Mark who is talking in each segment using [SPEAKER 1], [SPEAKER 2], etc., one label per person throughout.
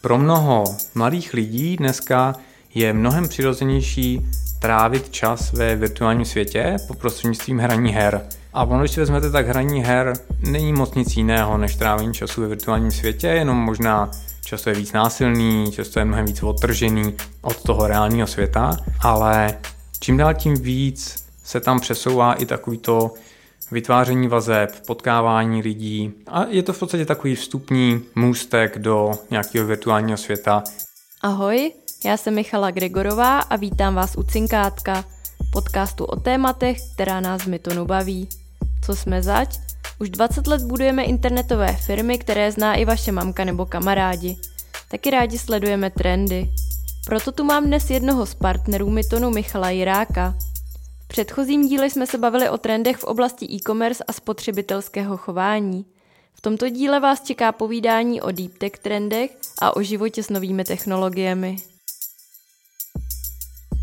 [SPEAKER 1] Pro mnoho mladých lidí dneska je mnohem přirozenější trávit čas ve virtuálním světě po prostřednictvím hraní her. A ono, když si vezmete, tak hraní her není moc nic jiného než trávení času ve virtuálním světě, jenom možná často je víc násilný, často je mnohem víc odtržený od toho reálného světa, ale čím dál tím víc se tam přesouvá i takovýto vytváření vazeb, potkávání lidí a je to v podstatě takový vstupní můstek do nějakého virtuálního světa.
[SPEAKER 2] Ahoj, já jsem Michala Gregorová a vítám vás u Cinkátka, podcastu o tématech, která nás v Mytonu baví. Co jsme zač? Už 20 let budujeme internetové firmy, které zná i vaše mamka nebo kamarádi. Taky rádi sledujeme trendy. Proto tu mám dnes jednoho z partnerů Mytonu Michala Jiráka. V předchozím díle jsme se bavili o trendech v oblasti e-commerce a spotřebitelského chování. V tomto díle vás čeká povídání o deep tech trendech a o životě s novými technologiemi.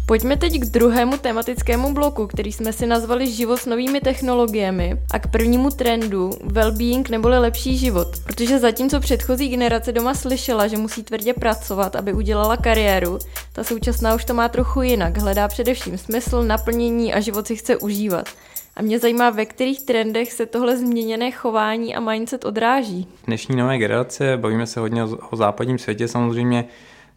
[SPEAKER 2] Pojďme teď k druhému tematickému bloku, který jsme si nazvali Život s novými technologiemi a k prvnímu trendu well-being neboli lepší život. Protože zatímco předchozí generace doma slyšela, že musí tvrdě pracovat, aby udělala kariéru, ta současná už to má trochu jinak. Hledá především smysl, naplnění a život si chce užívat. A mě zajímá, ve kterých trendech se tohle změněné chování a mindset odráží.
[SPEAKER 1] Dnešní nové generace, bavíme se hodně o západním světě samozřejmě,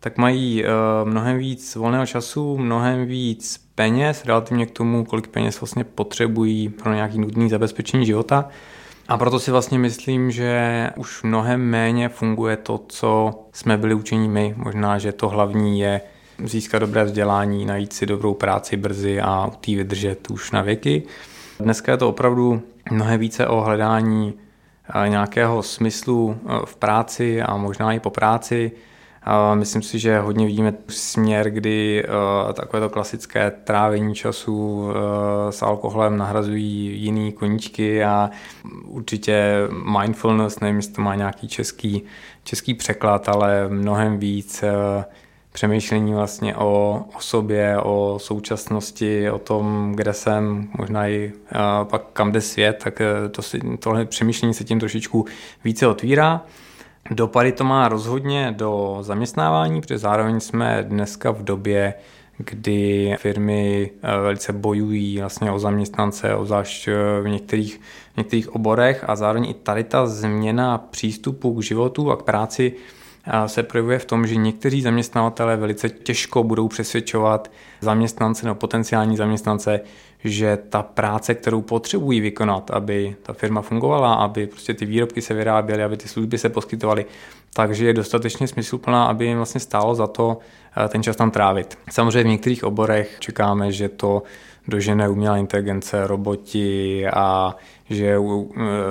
[SPEAKER 1] tak mají uh, mnohem víc volného času, mnohem víc peněz, relativně k tomu, kolik peněz vlastně potřebují pro nějaký nutný zabezpečení života. A proto si vlastně myslím, že už mnohem méně funguje to, co jsme byli učení my. Možná, že to hlavní je získat dobré vzdělání, najít si dobrou práci brzy a u té vydržet už na věky. Dneska je to opravdu mnohem více o hledání eh, nějakého smyslu eh, v práci a možná i po práci, Myslím si, že hodně vidíme směr, kdy uh, takové to klasické trávení času uh, s alkoholem nahrazují jiný koníčky a určitě mindfulness, nevím, jestli to má nějaký český, český překlad, ale mnohem víc uh, přemýšlení vlastně o, o sobě, o současnosti, o tom, kde jsem, možná i pak kam jde svět, tak to si, tohle přemýšlení se tím trošičku více otvírá. Dopady to má rozhodně do zaměstnávání, protože zároveň jsme dneska v době, kdy firmy eh, velice bojují vlastně o zaměstnance, obzvlášť eh, v některých, v některých oborech. A zároveň i tady ta změna přístupu k životu a k práci se projevuje v tom, že někteří zaměstnavatelé velice těžko budou přesvědčovat zaměstnance nebo potenciální zaměstnance, že ta práce, kterou potřebují vykonat, aby ta firma fungovala, aby prostě ty výrobky se vyráběly, aby ty služby se poskytovaly, takže je dostatečně smysluplná, aby jim vlastně stálo za to eh, ten čas tam trávit. Samozřejmě v některých oborech čekáme, že to dožene umělá inteligence, roboti a že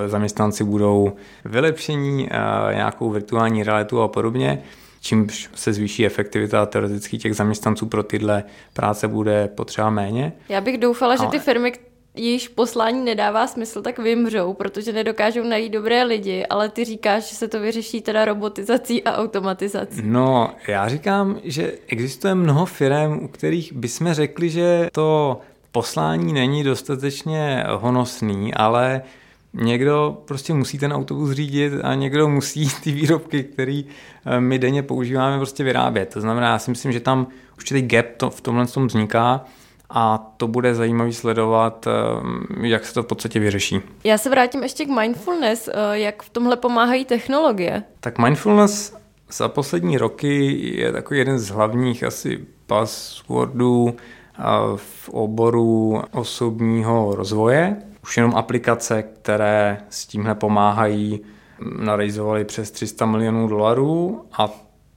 [SPEAKER 1] zaměstnanci budou vylepšení, eh, nějakou virtuální realitu a podobně čímž se zvýší efektivita teoreticky těch zaměstnanců pro tyhle práce bude potřeba méně.
[SPEAKER 2] Já bych doufala, Ale... že ty firmy, jejíž poslání nedává smysl, tak vymřou, protože nedokážou najít dobré lidi, ale ty říkáš, že se to vyřeší teda robotizací a automatizací.
[SPEAKER 1] No, já říkám, že existuje mnoho firm, u kterých bychom řekli, že to poslání není dostatečně honosný, ale někdo prostě musí ten autobus řídit a někdo musí ty výrobky, které eh, my denně používáme, prostě vyrábět. To znamená, já si myslím, že tam určitý gap to, v tomhle tom vzniká a to bude zajímavý sledovat, eh, jak se to v podstatě vyřeší.
[SPEAKER 2] Já se vrátím ještě k mindfulness. Eh, jak v tomhle pomáhají technologie?
[SPEAKER 1] Tak mindfulness za poslední roky je takový jeden z hlavních asi passwordů v oboru osobního rozvoje. Už jenom aplikace, které s tímhle pomáhají, narejzovaly přes 300 milionů dolarů a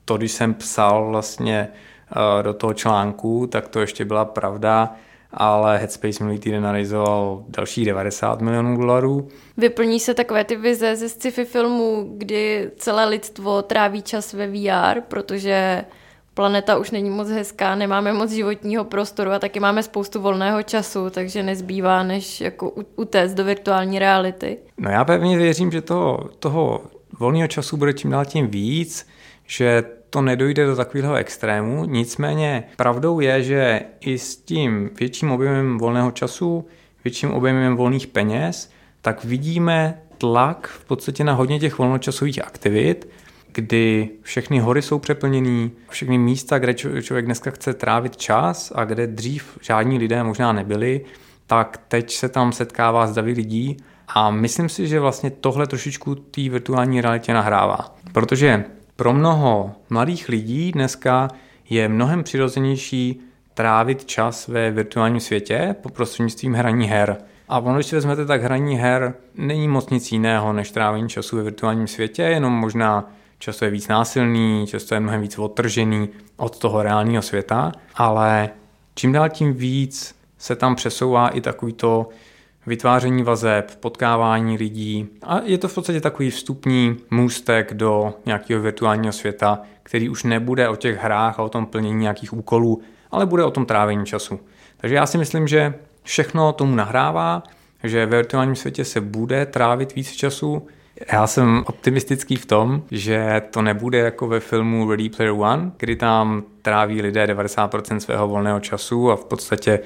[SPEAKER 1] to, když jsem psal vlastně eh, do toho článku, tak to ještě byla pravda, ale Headspace minulý týden narejzoval dalších 90 milionů dolarů.
[SPEAKER 2] Vyplní se takové ty vize ze sci-fi filmů, kdy celé lidstvo tráví čas ve VR, protože planeta už není moc hezká, nemáme moc životního prostoru a taky máme spoustu volného času, takže nezbývá, než jako utéct do virtuální reality.
[SPEAKER 1] No já pevně věřím, že toho, toho volného času bude čím dál tím víc, že to nedojde do takového extrému. Nicméně pravdou je, že i s tím větším objemem volného času, větším objemem volných peněz, tak vidíme tlak v podstatě na hodně těch volnočasových aktivit, kdy všechny hory jsou přeplněný, všechny místa, kde člověk dneska chce trávit čas a kde dřív žádní lidé možná nebyli, tak teď se tam setkává s davy lidí a myslím si, že vlastně tohle trošičku té virtuální realitě nahrává. Protože pro mnoho mladých lidí dneska je mnohem přirozenější trávit čas ve virtuálním světě po prostřednictvím hraní her. A ono, když si vezmete, tak hraní her není moc nic jiného než trávení času ve virtuálním světě, jenom možná často je víc násilný, často je mnohem víc odtržený od toho reálného světa, ale čím dál tím víc se tam přesouvá i takovýto vytváření vazeb, potkávání lidí a je to v podstatě takový vstupní můstek do nějakého virtuálního světa, který už nebude o těch hrách a o tom plnění nějakých úkolů, ale bude o tom trávení času. Takže já si myslím, že všechno tomu nahrává, že ve virtuálním světě se bude trávit víc času. Já jsem optimistický v tom, že to nebude jako ve filmu Ready Player One, kdy tam tráví lidé 90% svého volného času a v podstatě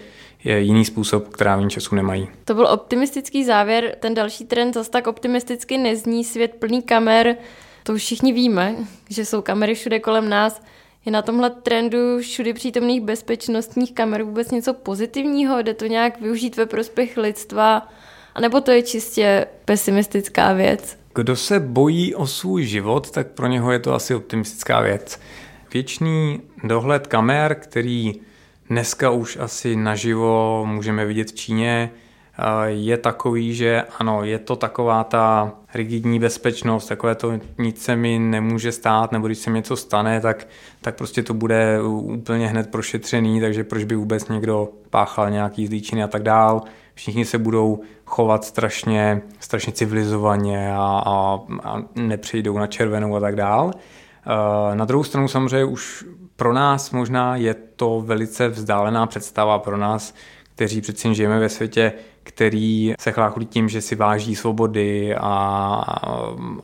[SPEAKER 1] je jiný způsob k trávení času nemají.
[SPEAKER 2] To byl optimistický závěr. Ten další trend zase tak optimisticky nezní. Svět plný kamer, to už všichni víme, že jsou kamery všude kolem nás. Je na tomhle trendu všudy přítomných bezpečnostních kamer vůbec něco pozitivního? Jde to nějak využít ve prospěch lidstva? A nebo to je čistě pesimistická věc?
[SPEAKER 1] Kdo se bojí o svůj život, tak pro něho je to asi optimistická věc. Věčný dohled kamer, který dneska už asi naživo můžeme vidět v Číně, je takový, že ano, je to taková ta rigidní bezpečnost, takové to nic se mi nemůže stát, nebo když se mi něco stane, tak, tak prostě to bude úplně hned prošetřený, takže proč by vůbec někdo páchal nějaký zlíčiny a tak dál. Všichni se budou chovat strašně, strašně civilizovaně a, a, a nepřejdou na červenou a tak dál. Na druhou stranu samozřejmě už pro nás možná je to velice vzdálená představa pro nás, kteří přeci žijeme ve světě, který se chlácholí tím, že si váží svobody a,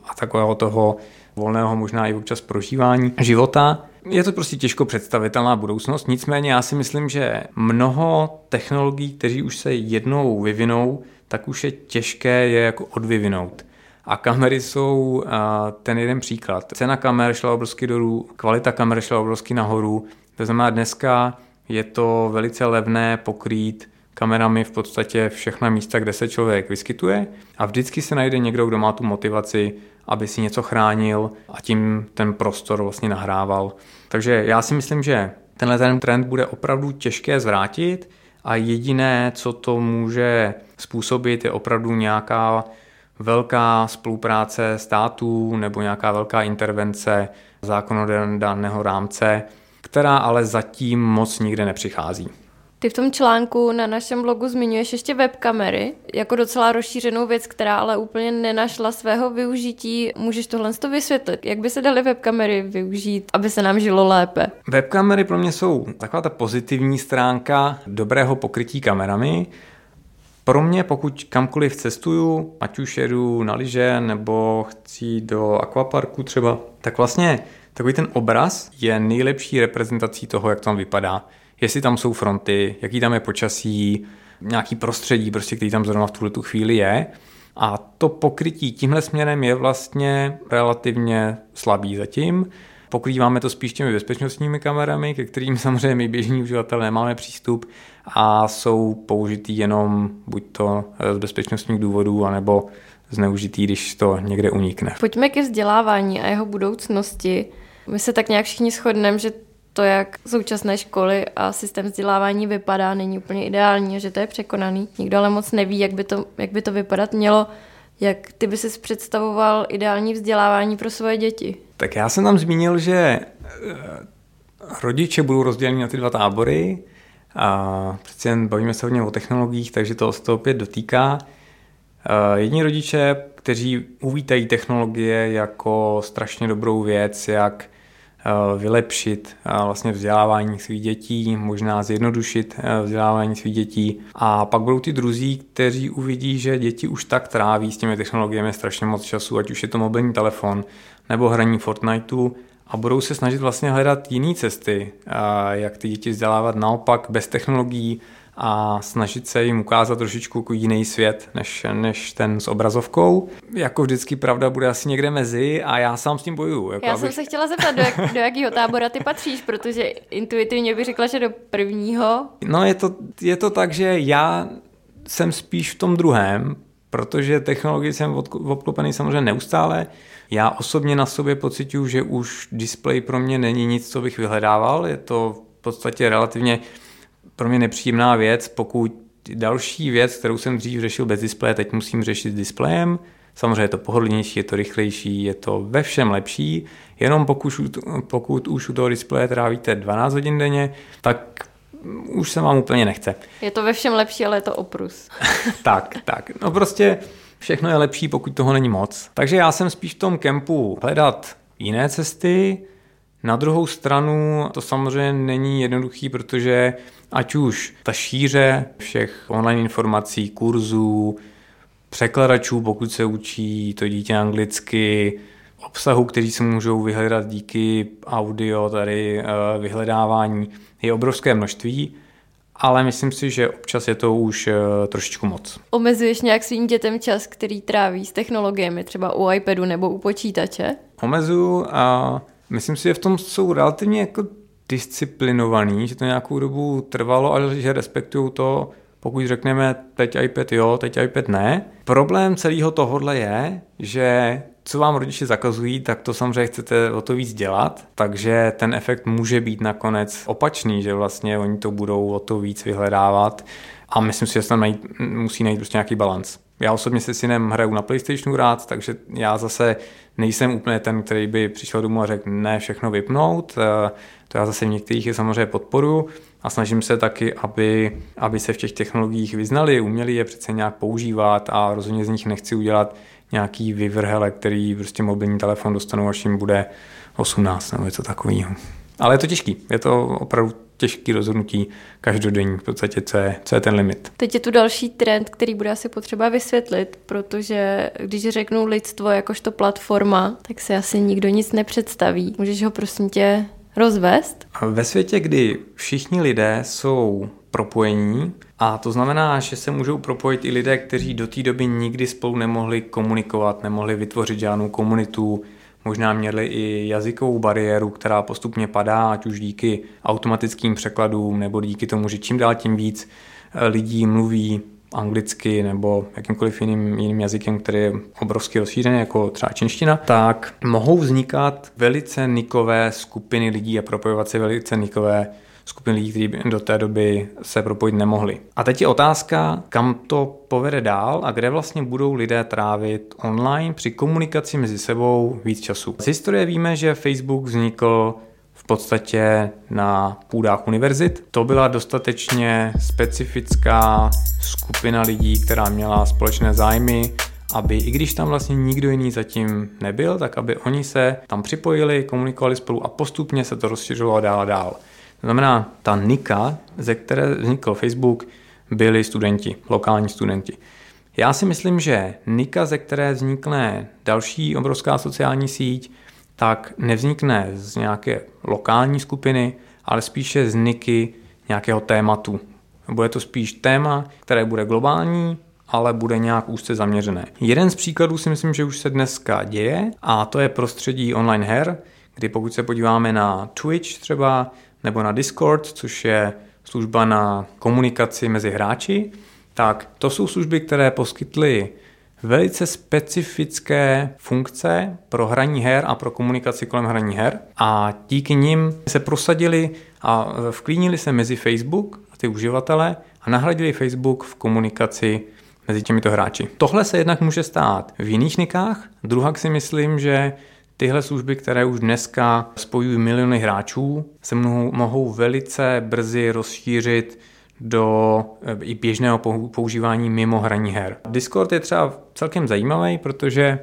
[SPEAKER 1] a takového toho volného možná i občas prožívání života. Je to prostě těžko představitelná budoucnost, nicméně já si myslím, že mnoho technologií, kteří už se jednou vyvinou, tak už je těžké je jako odvyvinout. A kamery jsou ten jeden příklad. Cena kamer šla obrovsky dolů, kvalita kamer šla obrovsky nahoru. To znamená, dneska je to velice levné pokrýt kamerami v podstatě všechna místa, kde se člověk vyskytuje a vždycky se najde někdo, kdo má tu motivaci, aby si něco chránil a tím ten prostor vlastně nahrával. Takže já si myslím, že tenhle ten trend bude opravdu těžké zvrátit a jediné, co to může způsobit, je opravdu nějaká velká spolupráce států nebo nějaká velká intervence zákonodárného rámce, která ale zatím moc nikde nepřichází.
[SPEAKER 2] Ty v tom článku na našem blogu zmiňuješ ještě webkamery jako docela rozšířenou věc, která ale úplně nenašla svého využití. Můžeš tohle to vysvětlit? Jak by se daly webkamery využít, aby se nám žilo lépe?
[SPEAKER 1] Webkamery pro mě jsou taková ta pozitivní stránka dobrého pokrytí kamerami. Pro mě, pokud kamkoliv cestuju, ať už jedu na lyže nebo chci do akvaparku třeba, tak vlastně takový ten obraz je nejlepší reprezentací toho, jak tam vypadá jestli tam jsou fronty, jaký tam je počasí, nějaký prostředí, prostě, který tam zrovna v tuhle tu chvíli je. A to pokrytí tímhle směrem je vlastně relativně slabý zatím. Pokrýváme to spíš těmi bezpečnostními kamerami, ke kterým samozřejmě my běžní uživatelé nemáme přístup a jsou použitý jenom buď to z bezpečnostních důvodů, anebo zneužitý, když to někde unikne.
[SPEAKER 2] Pojďme ke vzdělávání a jeho budoucnosti. My se tak nějak všichni shodneme, že to, jak současné školy a systém vzdělávání vypadá, není úplně ideální že to je překonaný. Nikdo ale moc neví, jak by to, jak by to vypadat mělo. Jak ty by si představoval ideální vzdělávání pro svoje děti?
[SPEAKER 1] Tak já jsem tam zmínil, že eh, rodiče budou rozděleni na ty dva tábory a přeci jen bavíme se hodně o technologiích, takže to se to opět dotýká. Eh, jedni rodiče, kteří uvítají technologie jako strašně dobrou věc, jak vylepšit eh, vlastně vzdělávání svých dětí, možná zjednodušit eh, vzdělávání svých dětí. A pak budou ty druzí, kteří uvidí, že děti už tak tráví s těmi technologiemi strašně moc času, ať už je to mobilní telefon nebo hraní Fortniteu a budou se snažit vlastně hledat jiné cesty, jak ty děti vzdělávat naopak bez technologií a snažit se jim ukázat trošičku jako jiný svět než, než ten s obrazovkou. Jako vždycky pravda bude asi někde mezi a já sám s tím bojuju. Jako
[SPEAKER 2] já abych... jsem se chtěla zeptat, do, jak, do jakého tábora ty patříš, protože intuitivně bych řekla, že do prvního.
[SPEAKER 1] No je to, je to tak, že já jsem spíš v tom druhém, protože technologii jsem obklopený samozřejmě neustále. Já osobně na sobě pocituju, že už display pro mě není nic, co bych vyhledával. Je to v podstatě relativně pro mě nepříjemná věc, pokud další věc, kterou jsem dřív řešil bez displeje, teď musím řešit s displejem. Samozřejmě je to pohodlnější, je to rychlejší, je to ve všem lepší, jenom pokud, pokud už u toho displeje trávíte 12 hodin denně, tak už se vám úplně nechce.
[SPEAKER 2] Je to ve všem lepší, ale je to oprus.
[SPEAKER 1] tak, tak. No prostě všechno je lepší, pokud toho není moc. Takže já jsem spíš v tom kempu hledat jiné cesty. Na druhou stranu to samozřejmě není jednoduchý, protože ať už ta šíře všech online informací, kurzů, překladačů, pokud se učí to dítě anglicky, obsahu, který se můžou vyhledat díky audio, tady eh, vyhledávání, je obrovské množství, ale myslím si, že občas je to už eh, trošičku moc.
[SPEAKER 2] Omezuješ nějak svým dětem čas, který tráví s technologiemi, třeba u iPadu nebo u počítače?
[SPEAKER 1] Omezuju a myslím si, že v tom jsou relativně jako disciplinovaný, že to nějakou dobu trvalo, ale že respektují to, pokud řekneme teď iPad jo, teď iPad ne. Problém celého tohohle je, že co vám rodiče zakazují, tak to samozřejmě chcete o to víc dělat, takže ten efekt může být nakonec opačný, že vlastně oni to budou o to víc vyhledávat a myslím si, že se tam musí najít prostě nějaký balans. Já osobně se synem hraju na PlayStationu rád, takže já zase nejsem úplně ten, který by přišel domů a řekl ne, všechno vypnout. Eh, to já zase v některých je samozřejmě podporu a snažím se taky, aby, aby se v těch technologiích vyznali, uměli je přece nějak používat a rozhodně z nich nechci udělat nějaký vyvrhele, který prostě mobilní telefon dostanou, až jim bude 18 nebo něco takového. Ale je to těžký, je to opravdu těžký rozhodnutí každodenní, v podstatě, co je, co je ten limit.
[SPEAKER 2] Teď je tu další trend, který bude asi potřeba vysvětlit, protože když řeknu lidstvo jakožto platforma, tak se asi nikdo nic nepředstaví. Můžeš ho prosím tě rozvést?
[SPEAKER 1] Ve světě, kdy všichni lidé jsou propojení, a to znamená, že se můžou propojit i lidé, kteří do té doby nikdy spolu nemohli komunikovat, nemohli vytvořit žádnou komunitu, možná měli i jazykovou bariéru, která postupně padá, ať už díky automatickým překladům nebo díky tomu, že čím dál tím víc eh, lidí mluví anglicky nebo jakýmkoliv jiným, jiným jazykem, který je obrovsky rozšířený, jako třeba čínština, tak mohou vznikat velice nikové skupiny lidí a propojovat se velice nikové skupiny lidí, kteří do té doby se propojit nemohli. A teď je otázka, kam to povede dál a kde vlastně budou lidé trávit online při komunikaci mezi sebou víc času. Z historie víme, že Facebook vznikl v podstatě na půdách univerzit. To byla dostatečně specifická skupina lidí, která měla společné zájmy, aby i když tam vlastně nikdo jiný zatím nebyl, tak aby oni se tam připojili, komunikovali spolu a postupně se to rozšiřovalo dál a dál. To znamená, ta nika, ze které vznikl Facebook, byli studenti, lokální studenti. Já si myslím, že nika, ze které vznikne další obrovská sociální síť, tak nevznikne z nějaké lokální skupiny, ale spíše z niky nějakého tématu. Bude to spíš téma, které bude globální, ale bude nějak úzce zaměřené. Jeden z příkladů si myslím, že už se dneska děje a to je prostředí online her, kdy pokud se podíváme na Twitch třeba, nebo na Discord, což je služba na komunikaci mezi hráči, tak to jsou služby, které poskytly velice specifické funkce pro hraní her a pro komunikaci kolem hraní her a díky nim se prosadili a vklínili se mezi Facebook a ty uživatele a nahradili Facebook v komunikaci mezi těmito hráči. Tohle se jednak může stát v jiných nikách, druhak si myslím, že Tyhle služby, které už dneska spojují miliony hráčů, se mohou, mohou velice brzy rozšířit do eh, i běžného používání mimo hraní her. Discord je třeba celkem zajímavý, protože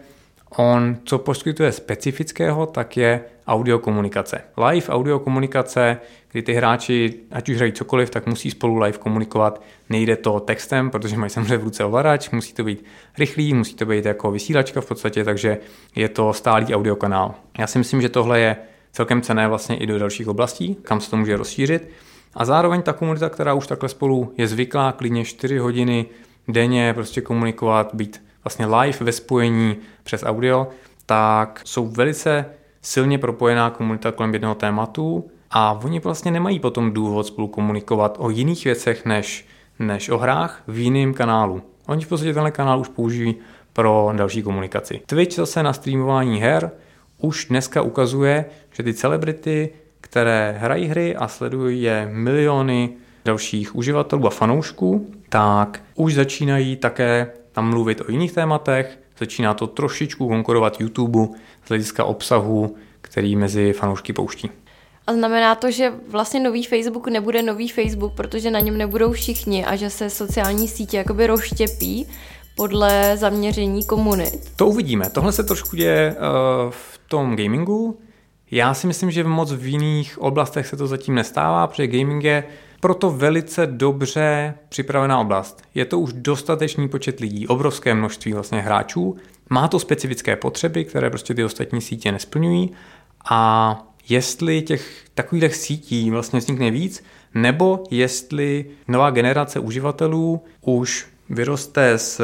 [SPEAKER 1] on, co poskytuje specifického, tak je audiokomunikace. Live audiokomunikace, kdy ty hráči, ať už hrají cokoliv, tak musí spolu live komunikovat. Nejde to textem, protože mají samozřejmě v ruce ovladač, musí to být rychlý, musí to být jako vysílačka v podstatě, takže je to stálý audiokanál. Já si myslím, že tohle je celkem cené vlastně i do dalších oblastí, kam se to může rozšířit. A zároveň ta komunita, která už takhle spolu je zvyklá klidně 4 hodiny denně prostě komunikovat, být vlastně live ve spojení přes audio, tak jsou velice silně propojená komunita kolem jednoho tématu a oni vlastně nemají potom důvod spolu komunikovat o jiných věcech než, než o hrách v jiném kanálu. Oni v podstatě tenhle kanál už použijí pro další komunikaci. Twitch zase na streamování her už dneska ukazuje, že ty celebrity, které hrají hry a sledují je miliony dalších uživatelů a fanoušků, tak už začínají také tam mluvit o jiných tématech, začíná to trošičku konkurovat YouTube z hlediska obsahu, který mezi fanoušky pouští.
[SPEAKER 2] A znamená to, že vlastně nový Facebook nebude nový Facebook, protože na něm nebudou všichni a že se sociální sítě jakoby rozštěpí podle zaměření komunit.
[SPEAKER 1] To uvidíme. Tohle se trošku děje uh, v tom gamingu. Já si myslím, že v moc v jiných oblastech se to zatím nestává, protože gaming je proto velice dobře připravená oblast. Je to už dostatečný počet lidí, obrovské množství vlastně hráčů. Má to specifické potřeby, které prostě ty ostatní sítě nesplňují a jestli těch takových sítí vlastně vznikne víc, nebo jestli nová generace uživatelů už vyroste z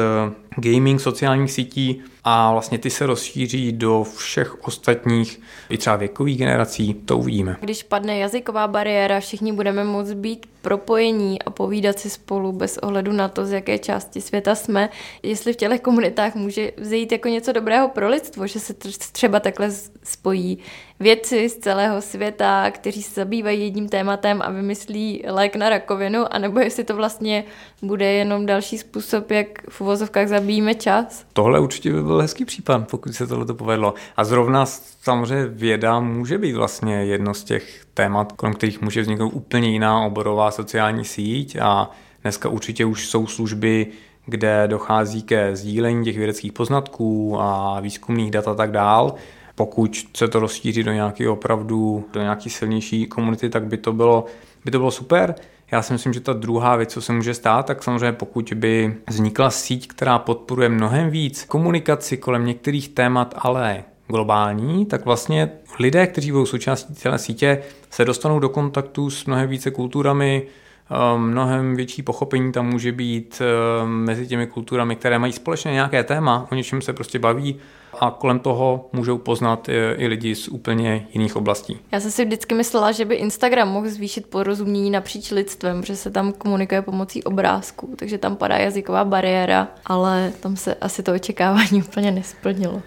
[SPEAKER 1] gaming sociálních sítí a vlastně ty se rozšíří do všech ostatních, i třeba věkových generací, to uvidíme.
[SPEAKER 2] Když padne jazyková bariéra, všichni budeme moct být propojení a povídat si spolu bez ohledu na to, z jaké části světa jsme. Jestli v těchto komunitách může vzejít jako něco dobrého pro lidstvo, že se třeba takhle spojí vědci z celého světa, kteří se zabývají jedním tématem a vymyslí lék na rakovinu, anebo jestli to vlastně bude jenom další způsob, jak v uvozovkách zabijíme čas.
[SPEAKER 1] Tohle určitě by byl hezký případ, pokud se tohle to povedlo. A zrovna samozřejmě věda může být vlastně jedno z těch témat, kolem kterých může vzniknout úplně jiná oborová sociální síť a dneska určitě už jsou služby, kde dochází ke sdílení těch vědeckých poznatků a výzkumných dat a tak dál. Pokud se to rozšíří do nějaké opravdu, do nějaké silnější komunity, tak by to bylo, by to bylo super. Já si myslím, že ta druhá věc, co se může stát, tak samozřejmě pokud by vznikla síť, která podporuje mnohem víc komunikaci kolem některých témat, ale globální, tak vlastně lidé, kteří budou součástí celé sítě, se dostanou do kontaktu s mnohem více kulturami, eh, mnohem větší pochopení tam může být eh, mezi těmi kulturami, které mají společně nějaké téma, o něčem se prostě baví a kolem toho můžou poznat i lidi z úplně jiných oblastí.
[SPEAKER 2] Já jsem si vždycky myslela, že by Instagram mohl zvýšit porozumění napříč lidstvem, protože se tam komunikuje pomocí obrázků, takže tam padá jazyková bariéra, ale tam se asi to očekávání úplně nesplnilo.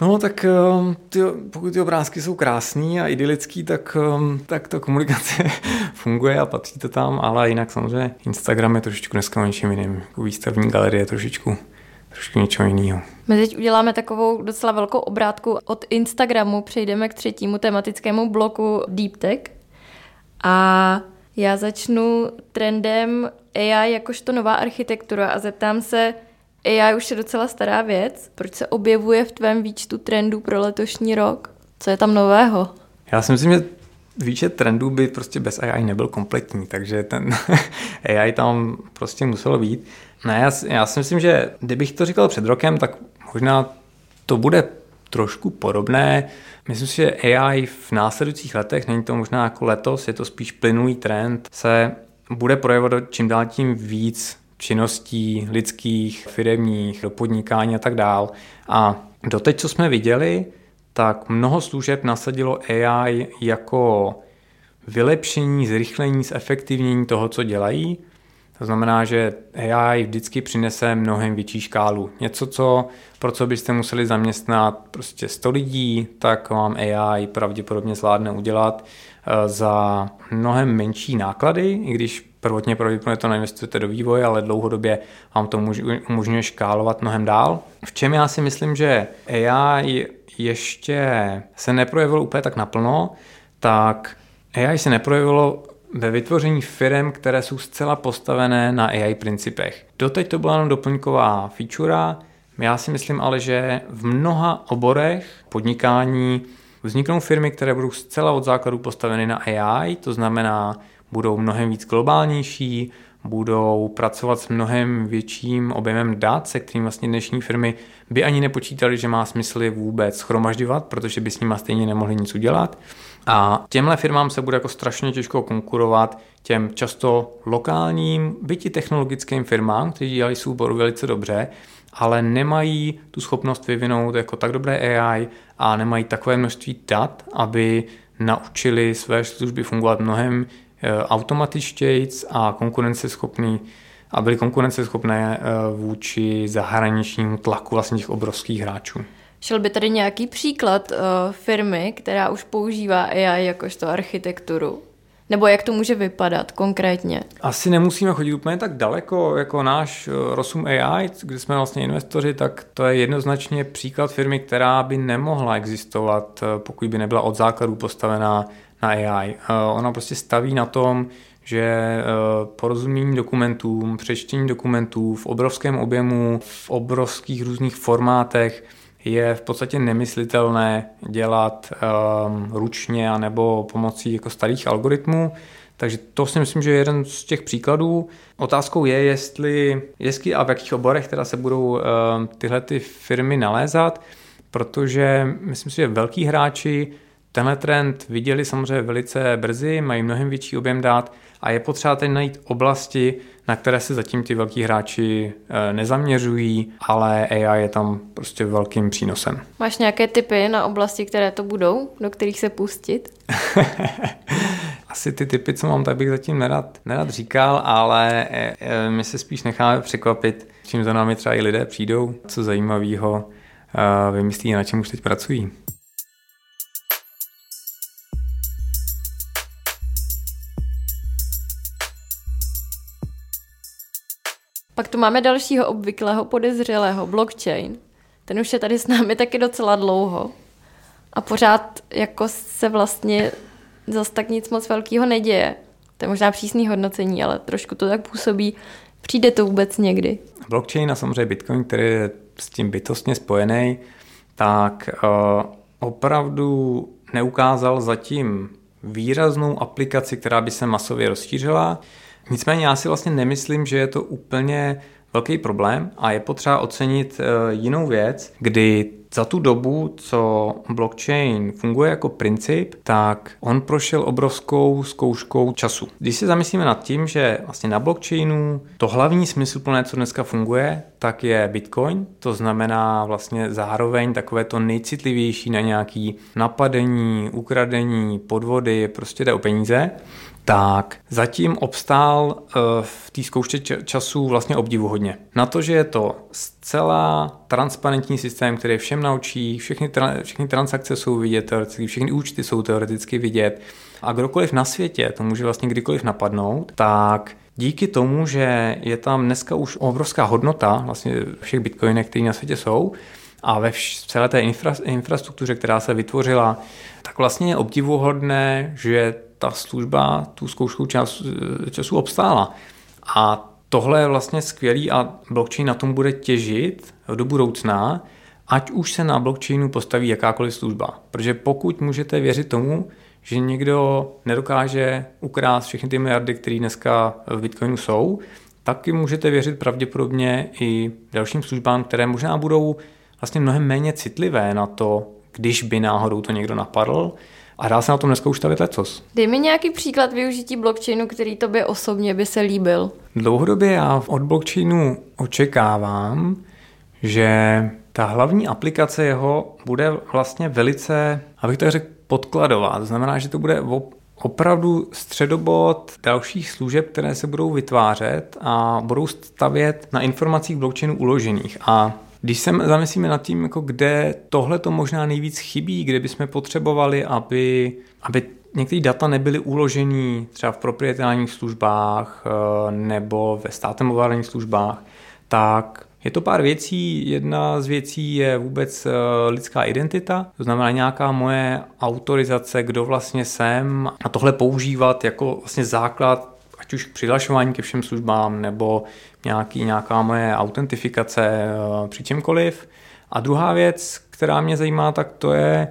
[SPEAKER 1] No tak um, ty, pokud ty obrázky jsou krásný a idylický, tak, um, tak ta komunikace funguje a patří to tam, ale jinak samozřejmě Instagram je trošičku dneska o něčem jiným. Výstavní galerie je trošičku trošku něco jiného.
[SPEAKER 2] My teď uděláme takovou docela velkou obrátku. Od Instagramu přejdeme k třetímu tematickému bloku Deep Tech. A já začnu trendem AI jakožto nová architektura a zeptám se, AI už je docela stará věc. Proč se objevuje v tvém výčtu trendů pro letošní rok? Co je tam nového?
[SPEAKER 1] Já si myslím, že výčet trendů by prostě bez AI nebyl kompletní, takže ten AI tam prostě muselo být. Ne, já, já si myslím, že kdybych to říkal před rokem, tak možná to bude trošku podobné. Myslím si, že AI v následujících letech, není to možná jako letos, je to spíš plynulý trend, se bude projevovat čím dál tím víc činností lidských, firemních, do podnikání a tak dál. A doteď, co jsme viděli, tak mnoho služeb nasadilo AI jako vylepšení, zrychlení, zefektivnění toho, co dělají. To znamená, že AI vždycky přinese mnohem větší škálu. Něco, co, pro co byste museli zaměstnat prostě 100 lidí, tak vám AI pravděpodobně zvládne udělat eh, za mnohem menší náklady, i když prvotně pravděpodobně to neinvestujete do vývoje, ale dlouhodobě vám to umožňuje škálovat mnohem dál. V čem já si myslím, že AI ještě se neprojevilo úplně tak naplno, tak AI se neprojevilo ve vytvoření firm, které jsou zcela postavené na AI principech. Doteď to byla jenom doplňková feature, já si myslím ale, že v mnoha oborech podnikání vzniknou firmy, které budou zcela od základu postaveny na AI, to znamená, budou mnohem víc globálnější, budou pracovat s mnohem větším objemem dat, se kterým vlastně dnešní firmy by ani nepočítali, že má smysl je vůbec schromažďovat, protože by s nimi stejně nemohli nic udělat. A těmhle firmám se bude jako strašně těžko konkurovat těm často lokálním, byť technologickým firmám, kteří dělají souboru velice dobře, ale nemají tu schopnost vyvinout jako tak dobré AI a nemají takové množství dat, aby naučili své služby fungovat mnohem eh, automatičtěji a konkurenceschopný a byly konkurenceschopné eh, vůči zahraničnímu tlaku vlastně těch obrovských hráčů.
[SPEAKER 2] Šel by tady nějaký příklad uh, firmy, která už používá AI jakožto architekturu? Nebo jak to může vypadat konkrétně?
[SPEAKER 1] Asi nemusíme chodit úplně tak daleko jako náš eh, Rosum AI, kde jsme vlastně investoři, tak to je jednoznačně příklad firmy, která by nemohla existovat, eh, pokud by nebyla od základů postavená na AI. Ona prostě staví na tom, že porozumění dokumentům, přečtení dokumentů v obrovském objemu, v obrovských různých formátech, je v podstatě nemyslitelné dělat um, ručně nebo pomocí jako starých algoritmů. Takže to si myslím, že je jeden z těch příkladů. Otázkou je, jestli, jestli a v jakých oborech teda se budou um, tyhle ty firmy nalézat, protože myslím si, že velký hráči tenhle trend viděli samozřejmě velice brzy, mají mnohem větší objem dát a je potřeba teď najít oblasti, na které se zatím ty velký hráči eh, nezaměřují, ale AI je tam prostě velkým přínosem.
[SPEAKER 2] Máš nějaké typy na oblasti, které to budou, do kterých se pustit?
[SPEAKER 1] Asi ty typy, co mám, tak bych zatím nerad, nerad říkal, ale eh, eh, my se spíš necháme překvapit, čím za námi třeba i lidé přijdou, co zajímavého vymyslí, na čem už teď pracují.
[SPEAKER 2] Pak tu máme dalšího obvyklého podezřelého, blockchain. Ten už je tady s námi taky docela dlouho. A pořád jako se vlastně zas tak nic moc velkého neděje. To je možná přísný hodnocení, ale trošku to tak působí. Přijde to vůbec někdy?
[SPEAKER 1] Blockchain a samozřejmě Bitcoin, který je s tím bytostně spojený, tak uh, opravdu neukázal zatím výraznou aplikaci, která by se masově rozšířila. Nicméně já si vlastně nemyslím, že je to úplně velký problém a je potřeba ocenit eh, jinou věc, kdy za tu dobu, co blockchain funguje jako princip, tak on prošel obrovskou zkouškou času. Když se zamyslíme nad tím, že vlastně na blockchainu to hlavní smysluplné, co dneska funguje, tak je Bitcoin, to znamená vlastně zároveň takové to nejcitlivější na nějaký napadení, ukradení, podvody, prostě jde o peníze, tak zatím obstál eh, v té zkoušce času vlastně obdivuhodně. Na to, že je to zcela transparentní systém, který všem naučí, všechny, všechny transakce jsou vidět teoreticky, všechny účty jsou teoreticky vidět a kdokoliv na světě to může vlastně kdykoliv napadnout, tak díky tomu, že je tam dneska už obrovská hodnota vlastně všech bitcoinech, které na světě jsou, a ve celé té infra, infrastruktuře, která se vytvořila, tak vlastně je obdivuhodné, že ta služba tu zkoušku čas, času obstála. A tohle je vlastně skvělý a blockchain na tom bude těžit do budoucna, ať už se na blockchainu postaví jakákoliv služba. Protože pokud můžete věřit tomu, že někdo nedokáže ukrást všechny ty miliardy, které dneska v Bitcoinu jsou, taky můžete věřit pravděpodobně i dalším službám, které možná budou vlastně mnohem méně citlivé na to, když by náhodou to někdo napadl, a dá se na tom dneska už stavit lecos.
[SPEAKER 2] Dej mi nějaký příklad využití blockchainu, který tobě osobně by se líbil.
[SPEAKER 1] Dlouhodobě já od blockchainu očekávám, že ta hlavní aplikace jeho bude vlastně velice, abych tak řekl, podkladová. To znamená, že to bude opravdu středobod dalších služeb, které se budou vytvářet a budou stavět na informacích blockchainu uložených. A když se zamyslíme nad tím, jako kde tohle to možná nejvíc chybí, kde bychom potřebovali, aby, aby některé data nebyly uložený třeba v proprietárních službách eh, nebo ve státem ovládaných službách, tak je to pár věcí. Jedna z věcí je vůbec eh, lidská identita, to znamená nějaká moje autorizace, kdo vlastně jsem a tohle používat jako vlastně základ ať už přihlašování ke všem službám nebo nějaký, nějaká moje autentifikace eh, při čemkoliv. A druhá věc, která mě zajímá, tak to je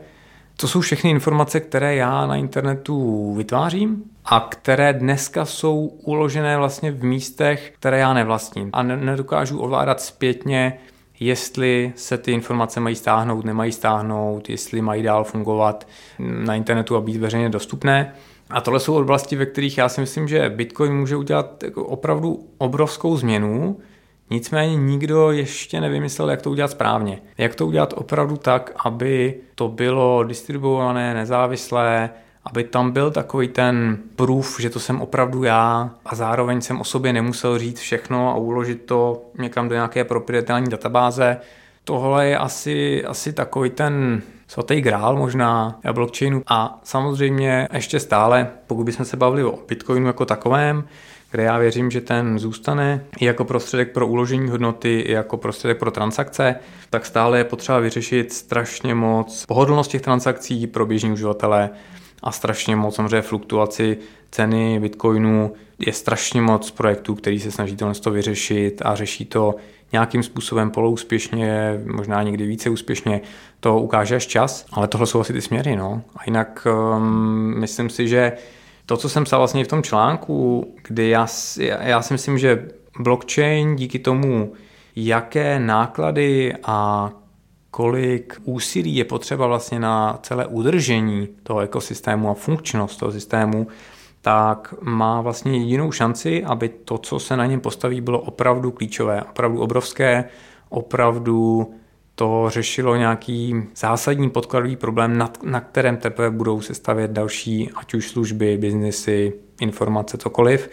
[SPEAKER 1] To jsou všechny informace, které já na internetu vytvářím a které dneska jsou uložené vlastně v místech, které já nevlastním. A nedokážu ovládat zpětně, jestli se ty informace mají stáhnout, nemají stáhnout, jestli mají dál fungovat na internetu a být veřejně dostupné. A tohle jsou oblasti, ve kterých já si myslím, že Bitcoin může udělat jako opravdu obrovskou změnu, Nicméně nikdo ještě nevymyslel, jak to udělat správně. Jak to udělat opravdu tak, aby to bylo distribuované, nezávislé, aby tam byl takový ten proof, že to jsem opravdu já a zároveň jsem o sobě nemusel říct všechno a uložit to někam do nějaké proprietární databáze. Tohle je asi, asi takový ten svatý grál možná blockchainu. A samozřejmě ještě stále, pokud bychom se bavili o Bitcoinu jako takovém, kde já věřím, že ten zůstane i jako prostředek pro uložení hodnoty, i jako prostředek pro transakce, tak stále je potřeba vyřešit strašně moc pohodlnost těch transakcí pro běžní uživatele a strašně moc samozřejmě fluktuaci ceny bitcoinu. Je strašně moc projektů, který se snaží to vyřešit a řeší to nějakým způsobem poloúspěšně, možná někdy více úspěšně, to ukáže až čas, ale tohle jsou asi ty směry. No. A jinak um, myslím si, že to, co jsem psal vlastně v tom článku, kdy já, já si myslím, že blockchain díky tomu, jaké náklady a kolik úsilí je potřeba vlastně na celé udržení toho ekosystému a funkčnost toho systému, tak má vlastně jedinou šanci, aby to, co se na něm postaví, bylo opravdu klíčové, opravdu obrovské, opravdu to řešilo nějaký zásadní podkladový problém, na, na kterém teprve budou se stavět další, ať už služby, biznesy, informace, cokoliv,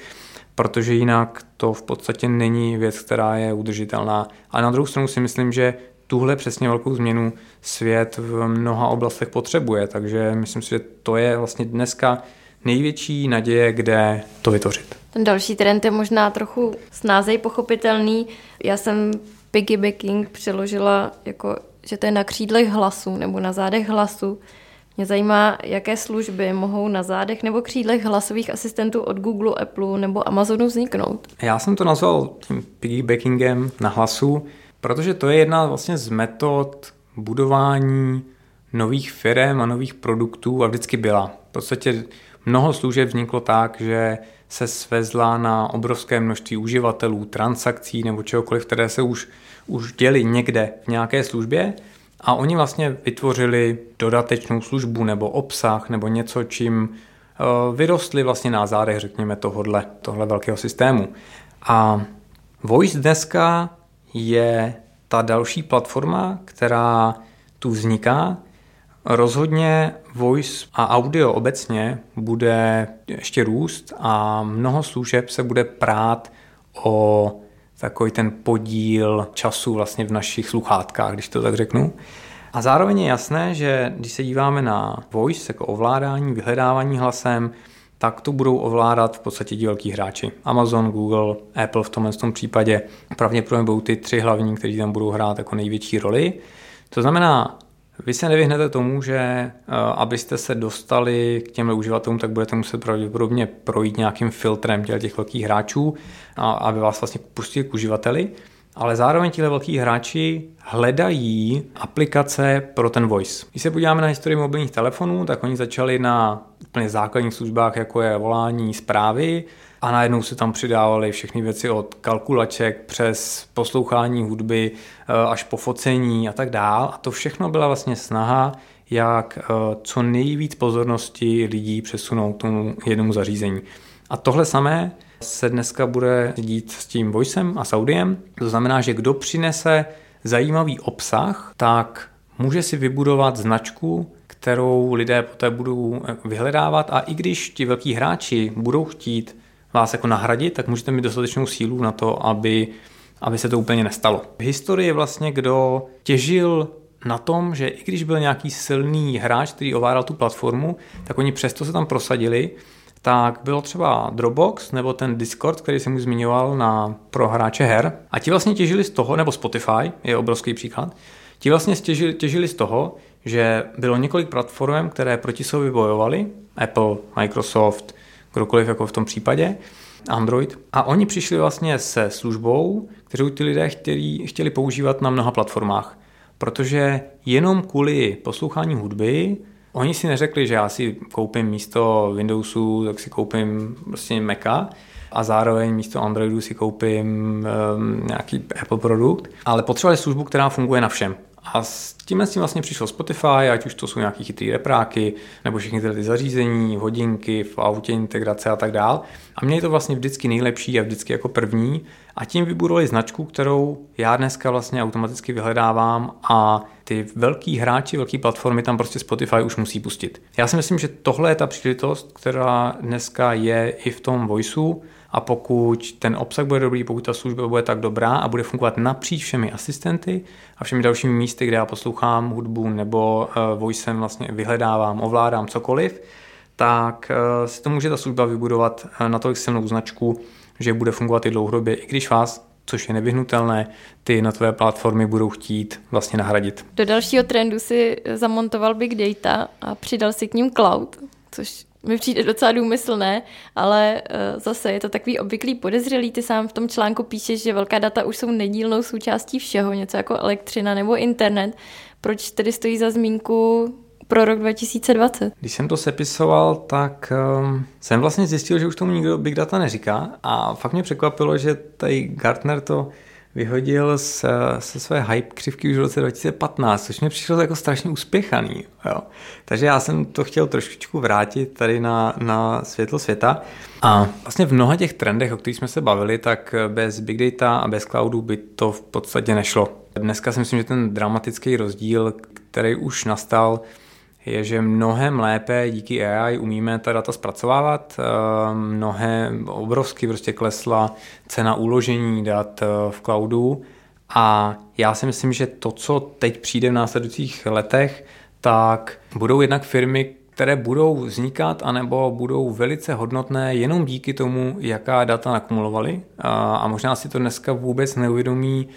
[SPEAKER 1] protože jinak to v podstatě není věc, která je udržitelná. A na druhou stranu si myslím, že tuhle přesně velkou změnu svět v mnoha oblastech potřebuje, takže myslím si, že to je vlastně dneska největší naděje, kde to vytvořit.
[SPEAKER 2] Ten další trend je možná trochu snázej pochopitelný. Já jsem piggybacking přeložila jako, že to je na křídlech hlasu nebo na zádech hlasu. Mě zajímá, jaké služby mohou na zádech nebo křídlech hlasových asistentů od Google, Apple nebo Amazonu vzniknout.
[SPEAKER 1] Já jsem to nazval tím piggybackingem na hlasu, protože to je jedna vlastně z metod budování nových firm a nových produktů a vždycky byla. V podstatě mnoho služeb vzniklo tak, že se svezla na obrovské množství uživatelů, transakcí nebo čehokoliv, které se už, už děli někde v nějaké službě a oni vlastně vytvořili dodatečnou službu nebo obsah nebo něco, čím eh, vyrostli vlastně na zádech, řekněme, tohle, tohle velkého systému. A Voice dneska je ta další platforma, která tu vzniká Rozhodně voice a audio obecně bude ještě růst a mnoho služeb se bude prát o takový ten podíl času vlastně v našich sluchátkách, když to tak řeknu. A zároveň je jasné, že když se díváme na voice jako ovládání, vyhledávání hlasem, tak to budou ovládat v podstatě ti velký hráči. Amazon, Google, Apple v tomhle tom případě pravděpodobně budou ty tři hlavní, kteří tam budou hrát jako největší roli. To znamená, vy se nevyhnete tomu, že eh, abyste se dostali k těm uživatelům, tak budete muset pravděpodobně projít nějakým filtrem těch velkých hráčů, aby vás vlastně pustili k uživateli, ale zároveň tihle velký hráči hledají aplikace pro ten voice. Když se podíváme na historii mobilních telefonů, tak oni začali na úplně základních službách, jako je volání zprávy, a najednou se tam přidávaly všechny věci od kalkulaček přes poslouchání hudby eh, až po focení a tak dál. A to všechno byla vlastně snaha, jak eh, co nejvíc pozornosti lidí přesunout k tomu jednomu zařízení. A tohle samé se dneska bude dít s tím voicem a s audiem. To znamená, že kdo přinese zajímavý obsah, tak může si vybudovat značku, kterou lidé poté budou eh, vyhledávat a i když ti velkí hráči budou chtít vás jako nahradit, tak můžete mít dostatečnou sílu na to, aby, aby se to úplně nestalo. V historii vlastně kdo těžil na tom, že i když byl nějaký silný hráč, který ovládal tu platformu, tak oni přesto se tam prosadili, tak bylo třeba Dropbox nebo ten Discord, který jsem už zmiňoval na, pro hráče her. A ti vlastně těžili z toho, nebo Spotify je obrovský příklad, ti vlastně těžili, těžili z toho, že bylo několik platform, které proti sobě bojovaly, Apple, Microsoft, kdokoliv jako v tom případě, Android. A oni přišli vlastně se službou, kterou ty lidé chtěli, chtěli používat na mnoha platformách. Protože jenom kvůli poslouchání hudby oni si neřekli, že já si koupím místo Windowsu, tak si koupím prostě Maca, a zároveň místo Androidu si koupím um, nějaký Apple produkt, ale potřebovali službu, která funguje na všem. A s tím s tím vlastně přišel Spotify, ať už to jsou nějaký chytrý repráky, nebo všechny tyhle ty zařízení, hodinky, v autě integrace a tak dál. A měli to vlastně vždycky nejlepší a vždycky jako první. A tím vybudovali značku, kterou já dneska vlastně automaticky vyhledávám a ty velký hráči, velké platformy tam prostě Spotify už musí pustit. Já si myslím, že tohle je ta příležitost, která dneska je i v tom voiceu, a pokud ten obsah bude dobrý, pokud ta služba bude tak dobrá a bude fungovat napříč všemi asistenty a všemi dalšími místy, kde já poslouchám hudbu nebo uh, voicem vlastně vyhledávám, ovládám cokoliv, tak uh, si to může ta služba vybudovat uh, natolik silnou značku, že bude fungovat i dlouhodobě, i když vás což je nevyhnutelné, ty na tvé platformy budou chtít vlastně nahradit.
[SPEAKER 2] Do dalšího trendu si zamontoval Big Data a přidal si k ním cloud, což mi přijde docela důmyslné, ale uh, zase je to takový obvyklý podezřelý. Ty sám v tom článku píšeš, že velká data už jsou nedílnou součástí všeho, něco jako elektřina nebo internet. Proč tedy stojí za zmínku pro rok 2020?
[SPEAKER 1] Když jsem to sepisoval, tak um, jsem vlastně zjistil, že už tomu nikdo Big Data neříká a fakt mě překvapilo, že tady Gartner to vyhodil z, se své hype křivky už v roce 2015, což mě přišlo jako strašně uspěchaný. Jo. Takže já jsem to chtěl trošičku vrátit tady na, na světlo světa. A vlastně v mnoha těch trendech, o kterých jsme se bavili, tak bez big data a bez cloudu by to v podstatě nešlo. Dneska si myslím, že ten dramatický rozdíl, který už nastal, je, že mnohem lépe díky AI umíme ta data zpracovávat. Eh, mnohem obrovsky prostě klesla cena uložení dat eh, v cloudu a já si myslím, že to, co teď přijde v následujících letech, tak budou jednak firmy, které budou vznikat anebo budou velice hodnotné jenom díky tomu, jaká data nakumulovali a, a možná si to dneska vůbec neuvědomí,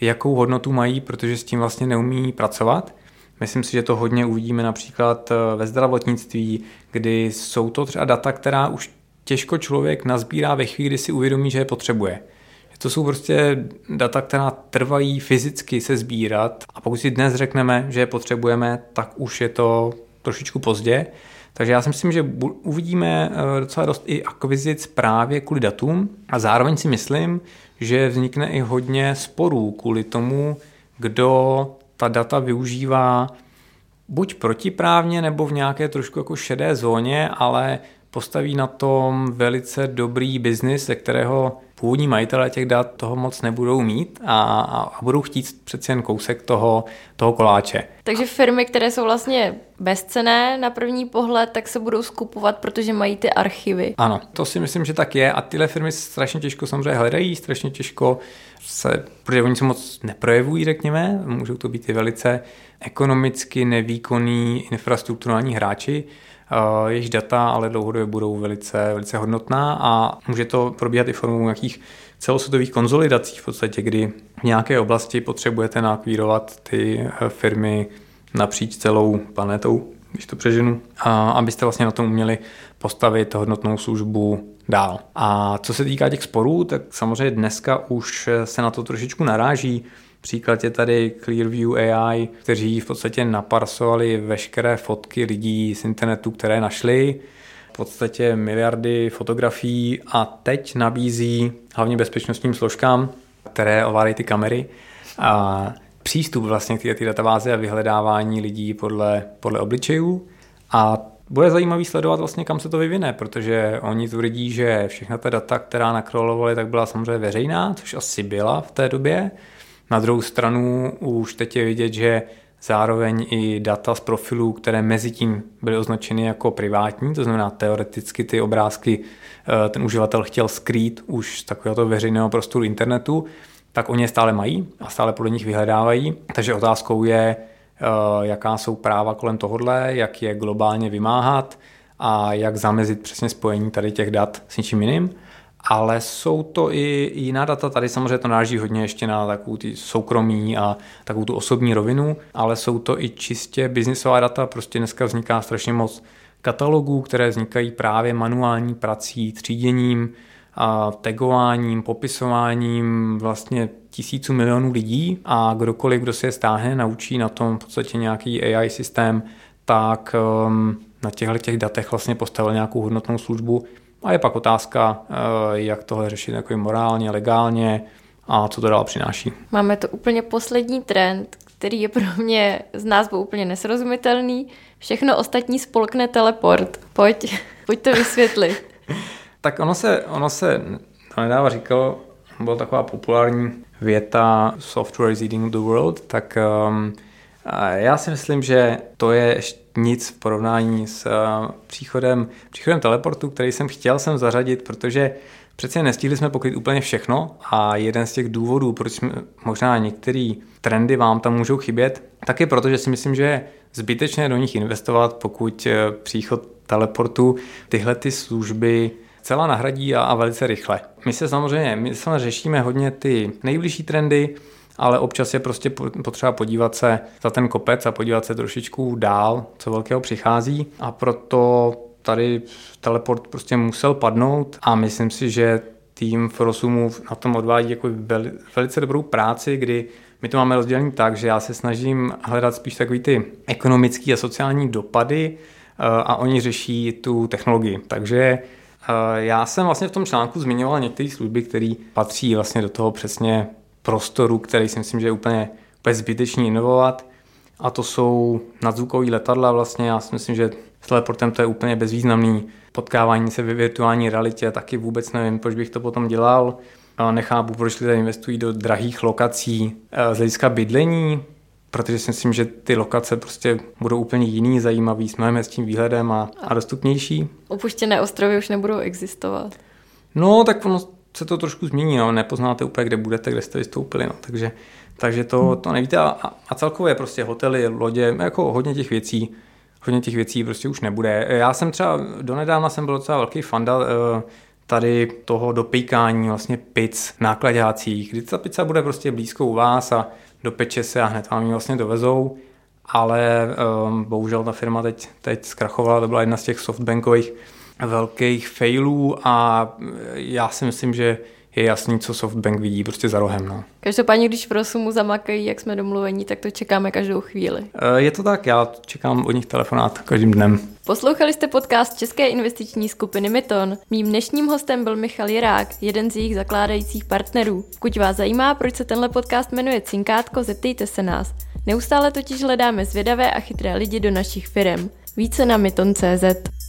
[SPEAKER 1] jakou hodnotu mají, protože s tím vlastně neumí pracovat. Myslím si, že to hodně uvidíme například eh, ve zdravotnictví, kdy jsou to třeba data, která už těžko člověk nazbírá ve chvíli, kdy si uvědomí, že je potřebuje. To jsou prostě data, která trvají fyzicky se sbírat a pokud si dnes řekneme, že je potřebujeme, tak už je to trošičku pozdě. Takže já si myslím, že uvidíme eh, docela dost i akvizic právě kvůli datům a zároveň si myslím, že vznikne i hodně sporů kvůli tomu, kdo ta data využívá buď protiprávně nebo v nějaké trošku jako šedé zóně, ale postaví na tom velice dobrý biznis, ze kterého původní majitelé těch dat toho moc nebudou mít a, a budou chtít přeci jen kousek toho, toho koláče.
[SPEAKER 2] Takže firmy, které jsou vlastně bezcené na první pohled, tak se budou skupovat, protože mají ty archivy.
[SPEAKER 1] Ano, to si myslím, že tak je a tyhle firmy strašně těžko samozřejmě hledají, strašně těžko se, protože oni se moc neprojevují, řekněme, můžou to být i velice ekonomicky nevýkonní infrastrukturální hráči, jejich data ale dlouhodobě budou velice, velice hodnotná a může to probíhat i formou nějakých celosvětových konzolidací v podstatě, kdy v nějaké oblasti potřebujete nakvírovat ty eh, firmy napříč celou planetou, když to přeženu, a abyste vlastně na tom uměli postavit hodnotnou službu dál. A co se týká těch sporů, tak samozřejmě dneska už se na to trošičku naráží. Příklad je tady Clearview AI, kteří v podstatě naparsovali veškeré fotky lidí z internetu, které našli, v podstatě miliardy fotografií a teď nabízí hlavně bezpečnostním složkám, které ovládají ty kamery, a přístup vlastně k té databázi a vyhledávání lidí podle, podle obličejů. A bude zajímavý sledovat vlastně, kam se to vyvine, protože oni tvrdí, že všechna ta data, která nakrolovali, tak byla samozřejmě veřejná, což asi byla v té době. Na druhou stranu už teď je vidět, že zároveň i data z profilů, které mezi tím byly označeny jako privátní, to znamená teoreticky ty obrázky eh, ten uživatel chtěl skrýt už z takového veřejného prostoru internetu, tak oni je stále mají a stále podle nich vyhledávají. Takže otázkou je, eh, jaká jsou práva kolem tohohle, jak je globálně vymáhat a jak zamezit přesně spojení tady těch dat s něčím jiným ale jsou to i jiná data. Tady samozřejmě to náleží hodně ještě na takovou ty soukromí a takovou tu osobní rovinu, ale jsou to i čistě biznisová data. Prostě dneska vzniká strašně moc katalogů, které vznikají právě manuální prací, tříděním, a tagováním, popisováním vlastně tisíců milionů lidí a kdokoliv, kdo si je stáhne, naučí na tom v podstatě nějaký AI systém, tak um, na těchto těch datech vlastně postavil nějakou hodnotnou službu. A je pak otázka, uh, jak tohle řešit jako morálně, legálně a co to dál přináší.
[SPEAKER 2] Máme to úplně poslední trend, který je pro mě z názvu úplně nesrozumitelný. Všechno ostatní spolkne teleport. Pojď, pojď to vysvětlit.
[SPEAKER 1] tak ono se, ono se to nedává říkalo, byla taková populární věta software is eating the world, tak um, já si myslím, že to je nic v porovnání s uh, příchodem, příchodem teleportu, který jsem chtěl sem zařadit, protože přece nestihli jsme pokryt úplně všechno a jeden z těch důvodů, proč jsme, možná některé trendy vám tam můžou chybět, tak je proto, že si myslím, že je zbytečné do nich investovat, pokud uh, příchod teleportu tyhle ty služby celá nahradí a, a velice rychle. My se samozřejmě, my se řešíme hodně ty nejbližší trendy, ale občas je prostě potřeba podívat se za ten kopec a podívat se trošičku dál, co velkého přichází a proto tady teleport prostě musel padnout a myslím si, že tým Frosumu na tom odvádí jako velice dobrou práci, kdy my to máme rozdělený tak, že já se snažím hledat spíš takový ty ekonomické a sociální dopady eh, a oni řeší tu technologii. Takže Eh, já jsem vlastně v tom článku zmiňoval některé služby, které patří vlastně do toho přesně prostoru, který si myslím, že je úplně, úplně zbytečný inovovat. A to jsou nadzvukové letadla vlastně. Já si myslím, že s teleportem to je úplně bezvýznamný. Potkávání se ve virtuální realitě taky vůbec nevím, proč bych to potom dělal. Nechápu, proč lidé investují do drahých lokací eh, z hlediska bydlení, protože si myslím, že ty lokace prostě budou úplně jiný, zajímavý, s mnohem tím výhledem a, a dostupnější.
[SPEAKER 2] Opuštěné ostrovy už nebudou existovat.
[SPEAKER 1] No, tak ono se to trošku změní, no. nepoznáte úplně, kde budete, kde jste vystoupili, no. takže, takže to, to nevíte a, a celkově prostě hotely, lodě, jako hodně těch věcí, hodně těch věcí prostě už nebude. Já jsem třeba, donedávna jsem byl docela velký fanda eh, tady toho dopíkání vlastně pic nákladácích, kdy ta pizza bude prostě blízko u vás a dopeče se a hned vám ji vlastně dovezou, ale um, bohužel ta firma teď, teď zkrachovala, to byla jedna z těch softbankových velkých failů a já si myslím, že je jasný, co Softbank vidí prostě za rohem. No.
[SPEAKER 2] Každopádně, když v Rosumu zamakají, jak jsme domluvení, tak to čekáme každou chvíli.
[SPEAKER 1] Eh, je to tak, já čekám od nich telefonát každým dnem.
[SPEAKER 2] Poslouchali jste podcast České investiční skupiny Myton. Mým dnešním hostem byl Michal Jirák, jeden z jejich zakládajících partnerů. Pokud vás zajímá, proč se tenhle podcast jmenuje Cinkátko, zeptejte se nás. Neustále totiž hledáme zvědavé a chytré lidi do našich firm. Více na myton.cz.